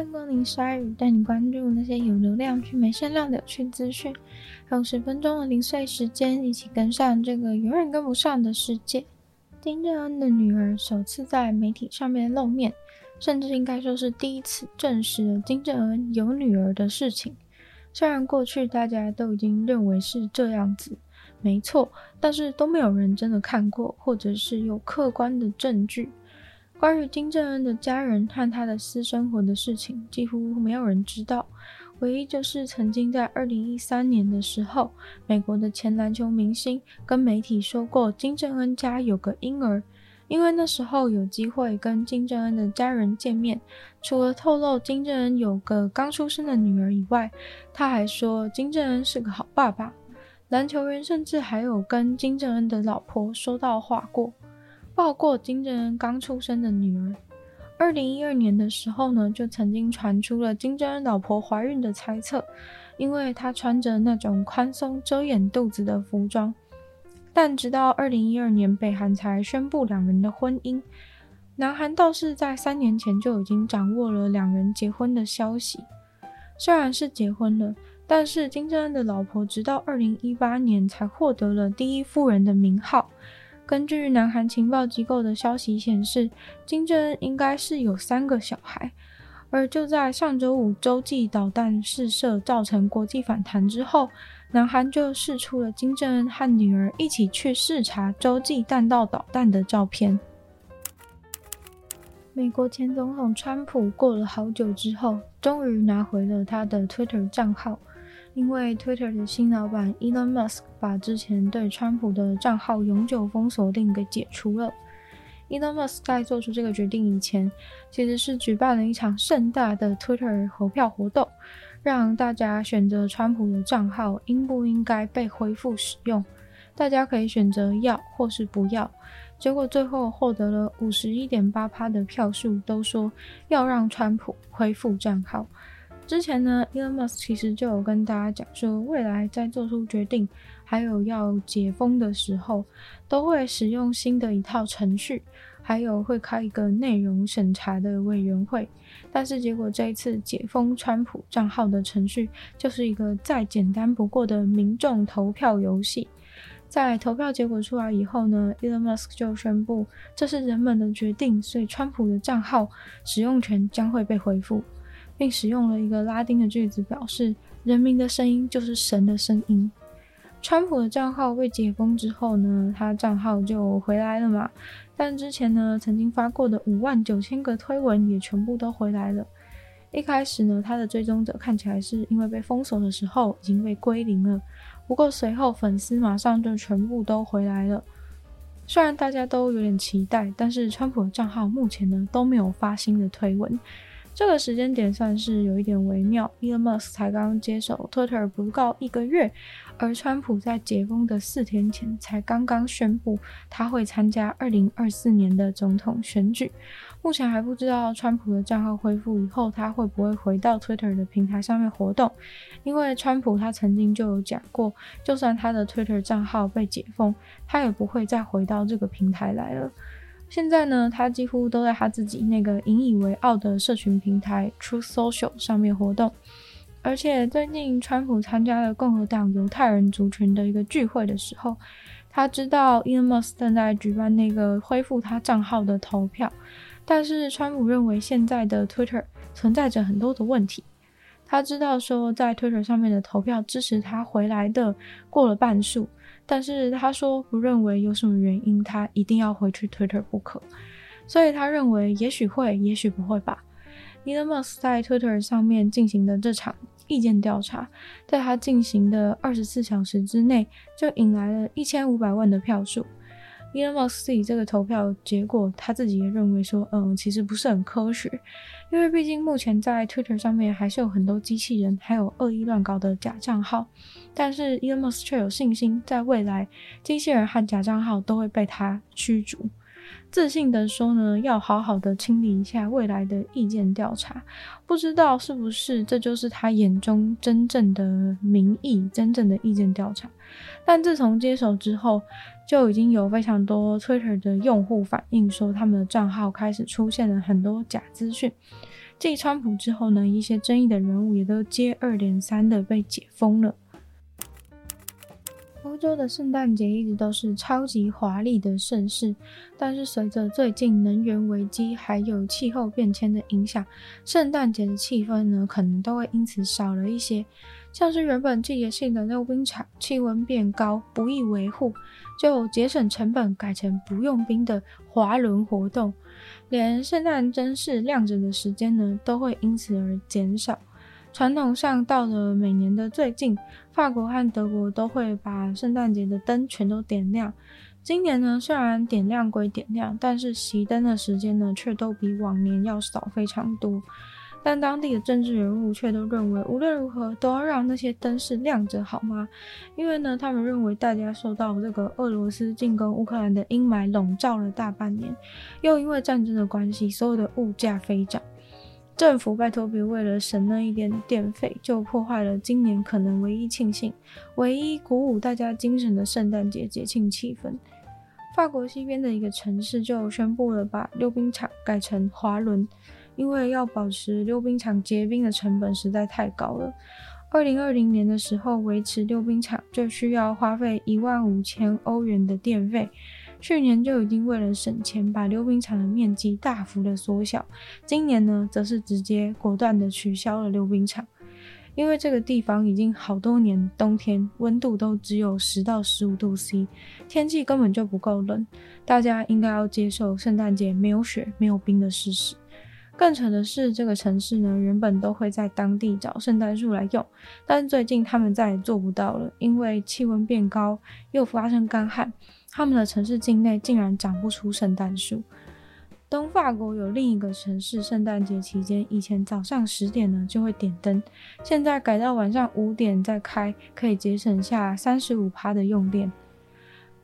欢迎光临鲨语，带你关注那些有流量却没声量的有趣资讯。还有十分钟的零碎时间，一起跟上这个永远跟不上的世界。金正恩的女儿首次在媒体上面露面，甚至应该说是第一次证实了金正恩有女儿的事情。虽然过去大家都已经认为是这样子，没错，但是都没有人真的看过，或者是有客观的证据。关于金正恩的家人和他的私生活的事情，几乎没有人知道。唯一就是曾经在二零一三年的时候，美国的前篮球明星跟媒体说过金正恩家有个婴儿。因为那时候有机会跟金正恩的家人见面，除了透露金正恩有个刚出生的女儿以外，他还说金正恩是个好爸爸。篮球员甚至还有跟金正恩的老婆说到话过。抱过金正恩刚出生的女儿。二零一二年的时候呢，就曾经传出了金正恩老婆怀孕的猜测，因为她穿着那种宽松遮掩肚子的服装。但直到二零一二年，北韩才宣布两人的婚姻。南韩倒是在三年前就已经掌握了两人结婚的消息。虽然是结婚了，但是金正恩的老婆直到二零一八年才获得了第一夫人的名号。根据南韩情报机构的消息显示，金正恩应该是有三个小孩。而就在上周五洲际导弹试射造成国际反弹之后，南韩就释出了金正恩和女儿一起去视察洲际弹道导弹的照片。美国前总统川普过了好久之后，终于拿回了他的 Twitter 账号。因为 Twitter 的新老板 Elon Musk 把之前对川普的账号永久封锁令给解除了。Elon Musk 在做出这个决定以前，其实是举办了一场盛大的 Twitter 投票活动，让大家选择川普的账号应不应该被恢复使用。大家可以选择要或是不要。结果最后获得了五十一点八趴的票数，都说要让川普恢复账号。之前呢，Elon Musk 其实就有跟大家讲说，未来在做出决定，还有要解封的时候，都会使用新的一套程序，还有会开一个内容审查的委员会。但是结果这一次解封川普账号的程序，就是一个再简单不过的民众投票游戏。在投票结果出来以后呢，Elon Musk 就宣布这是人们的决定，所以川普的账号使用权将会被恢复。并使用了一个拉丁的句子，表示人民的声音就是神的声音。川普的账号被解封之后呢，他账号就回来了嘛。但之前呢，曾经发过的五万九千个推文也全部都回来了。一开始呢，他的追踪者看起来是因为被封锁的时候已经被归零了，不过随后粉丝马上就全部都回来了。虽然大家都有点期待，但是川普的账号目前呢都没有发新的推文。这个时间点算是有一点微妙，Elon Musk 才刚接手 Twitter 不到一个月，而川普在解封的四天前才刚刚宣布他会参加二零二四年的总统选举。目前还不知道川普的账号恢复以后，他会不会回到 Twitter 的平台上面活动，因为川普他曾经就有讲过，就算他的 Twitter 账号被解封，他也不会再回到这个平台来了。现在呢，他几乎都在他自己那个引以为傲的社群平台 Truth Social 上面活动。而且最近，川普参加了共和党犹太人族群的一个聚会的时候，他知道 Elon Musk 正在举办那个恢复他账号的投票，但是川普认为现在的 Twitter 存在着很多的问题。他知道说，在 Twitter 上面的投票支持他回来的过了半数。但是他说不认为有什么原因，他一定要回去 Twitter 不可，所以他认为也许会，也许不会吧。尼德莫斯在 Twitter 上面进行的这场意见调查，在他进行的二十四小时之内，就引来了一千五百万的票数。Elon Musk 自己这个投票结果，他自己也认为说，嗯，其实不是很科学，因为毕竟目前在 Twitter 上面还是有很多机器人，还有恶意乱搞的假账号，但是 Elon Musk 却有信心，在未来机器人和假账号都会被他驱逐。自信的说呢，要好好的清理一下未来的意见调查，不知道是不是这就是他眼中真正的民意，真正的意见调查。但自从接手之后，就已经有非常多 Twitter 的用户反映说，他们的账号开始出现了很多假资讯。继川普之后呢，一些争议的人物也都接二连三的被解封了。欧洲的圣诞节一直都是超级华丽的盛事，但是随着最近能源危机还有气候变迁的影响，圣诞节的气氛呢，可能都会因此少了一些。像是原本季节性的溜冰场，气温变高不易维护，就节省成本改成不用冰的滑轮活动，连圣诞灯饰亮着的时间呢，都会因此而减少。传统上，到了每年的最近，法国和德国都会把圣诞节的灯全都点亮。今年呢，虽然点亮归点亮，但是熄灯的时间呢，却都比往年要少非常多。但当地的政治人物却都认为，无论如何都要让那些灯饰亮着，好吗？因为呢，他们认为大家受到这个俄罗斯进攻乌克兰的阴霾笼罩了大半年，又因为战争的关系，所有的物价飞涨。政府拜托别为了省那一点电费，就破坏了今年可能唯一庆幸、唯一鼓舞大家精神的圣诞节节庆气氛。法国西边的一个城市就宣布了把溜冰场改成滑轮，因为要保持溜冰场结冰的成本实在太高了。二零二零年的时候，维持溜冰场就需要花费一万五千欧元的电费。去年就已经为了省钱，把溜冰场的面积大幅的缩小。今年呢，则是直接果断的取消了溜冰场，因为这个地方已经好多年冬天温度都只有十到十五度 C，天气根本就不够冷。大家应该要接受圣诞节没有雪、没有冰的事实。更扯的是，这个城市呢，原本都会在当地找圣诞树来用，但最近他们再也做不到了，因为气温变高，又发生干旱。他们的城市境内竟然长不出圣诞树。东法国有另一个城市，圣诞节期间以前早上十点呢就会点灯，现在改到晚上五点再开，可以节省下三十五趴的用电。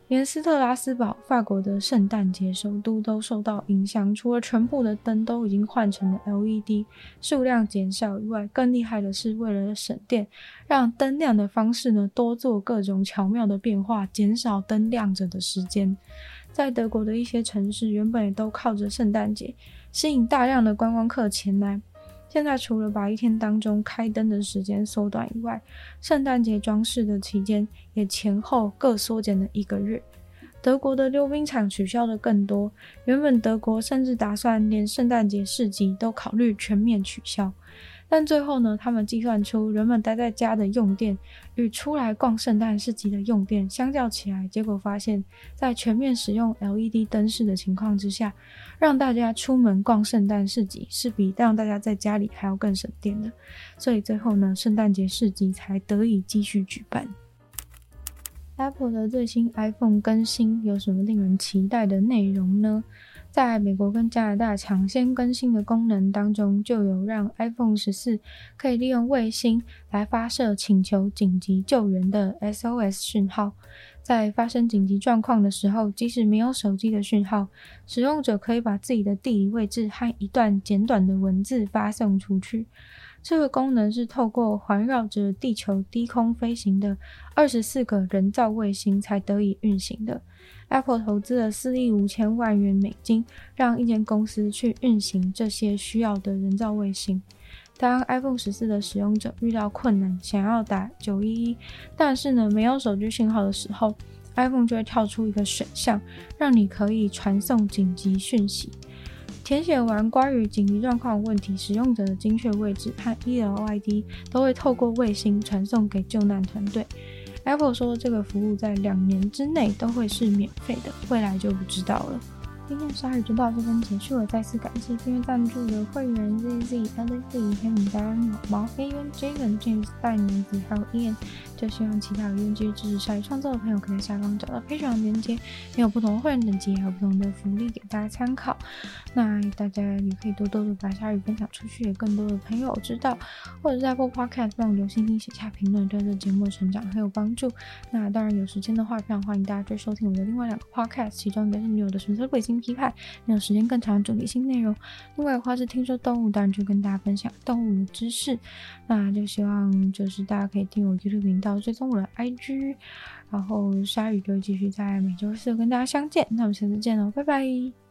连斯特拉斯堡，法国的圣诞节首都都受到影响。除了全部的灯都已经换成了 LED，数量减少以外，更厉害的是为了省电，让灯亮的方式呢多做各种巧妙的变化，减少灯亮着的时间。在德国的一些城市，原本也都靠着圣诞节吸引大量的观光客前来。现在除了把一天当中开灯的时间缩短以外，圣诞节装饰的期间也前后各缩减了一个月。德国的溜冰场取消的更多，原本德国甚至打算连圣诞节市集都考虑全面取消。但最后呢，他们计算出人们待在家的用电与出来逛圣诞市集的用电相较起来，结果发现，在全面使用 LED 灯饰的情况之下，让大家出门逛圣诞市集是比让大家在家里还要更省电的。所以最后呢，圣诞节市集才得以继续举办。Apple 的最新 iPhone 更新有什么令人期待的内容呢？在美国跟加拿大抢先更新的功能当中，就有让 iPhone 十四可以利用卫星来发射请求紧急救援的 SOS 讯号。在发生紧急状况的时候，即使没有手机的讯号，使用者可以把自己的地理位置和一段简短的文字发送出去。这个功能是透过环绕着地球低空飞行的二十四个人造卫星才得以运行的。Apple 投资了四亿五千万元美金，让一间公司去运行这些需要的人造卫星。当 iPhone 十四的使用者遇到困难，想要打九一一，但是呢没有手机信号的时候，iPhone 就会跳出一个选项，让你可以传送紧急讯息。填写完关于紧急状况问题，使用者的精确位置和 email ID 都会透过卫星传送给救难团队。Apple 说，这个服务在两年之内都会是免费的，未来就不知道了。今天鲨鱼就到这边结束了，再次感谢订阅赞助的会员 ZZ、Alex、黑牡丹、毛毛、黑渊、Jason、James、大女子还有 Ian。就希望其他有愿意支持鲨鱼创作的朋友，可以在下方找到非常链接，也有不同的会员等级，还有不同的福利给大家参考。那大家也可以多多的把鲨鱼分享出去，给更多的朋友知道，或者在播 Podcast 帮我留星星、写下评论，对这节目的成长很有帮助。那当然有时间的话，非常欢迎大家去收听我的另外两个 Podcast，其中一个是女友的纯粹鬼心批判，没有时间更长的主题性内容。另外的话是听说动物，当然就跟大家分享动物的知识。那就希望就是大家可以听我 YouTube 频道，到追踪我的 IG，然后鲨鱼就继续在每周四跟大家相见。那我们下次见喽，拜拜。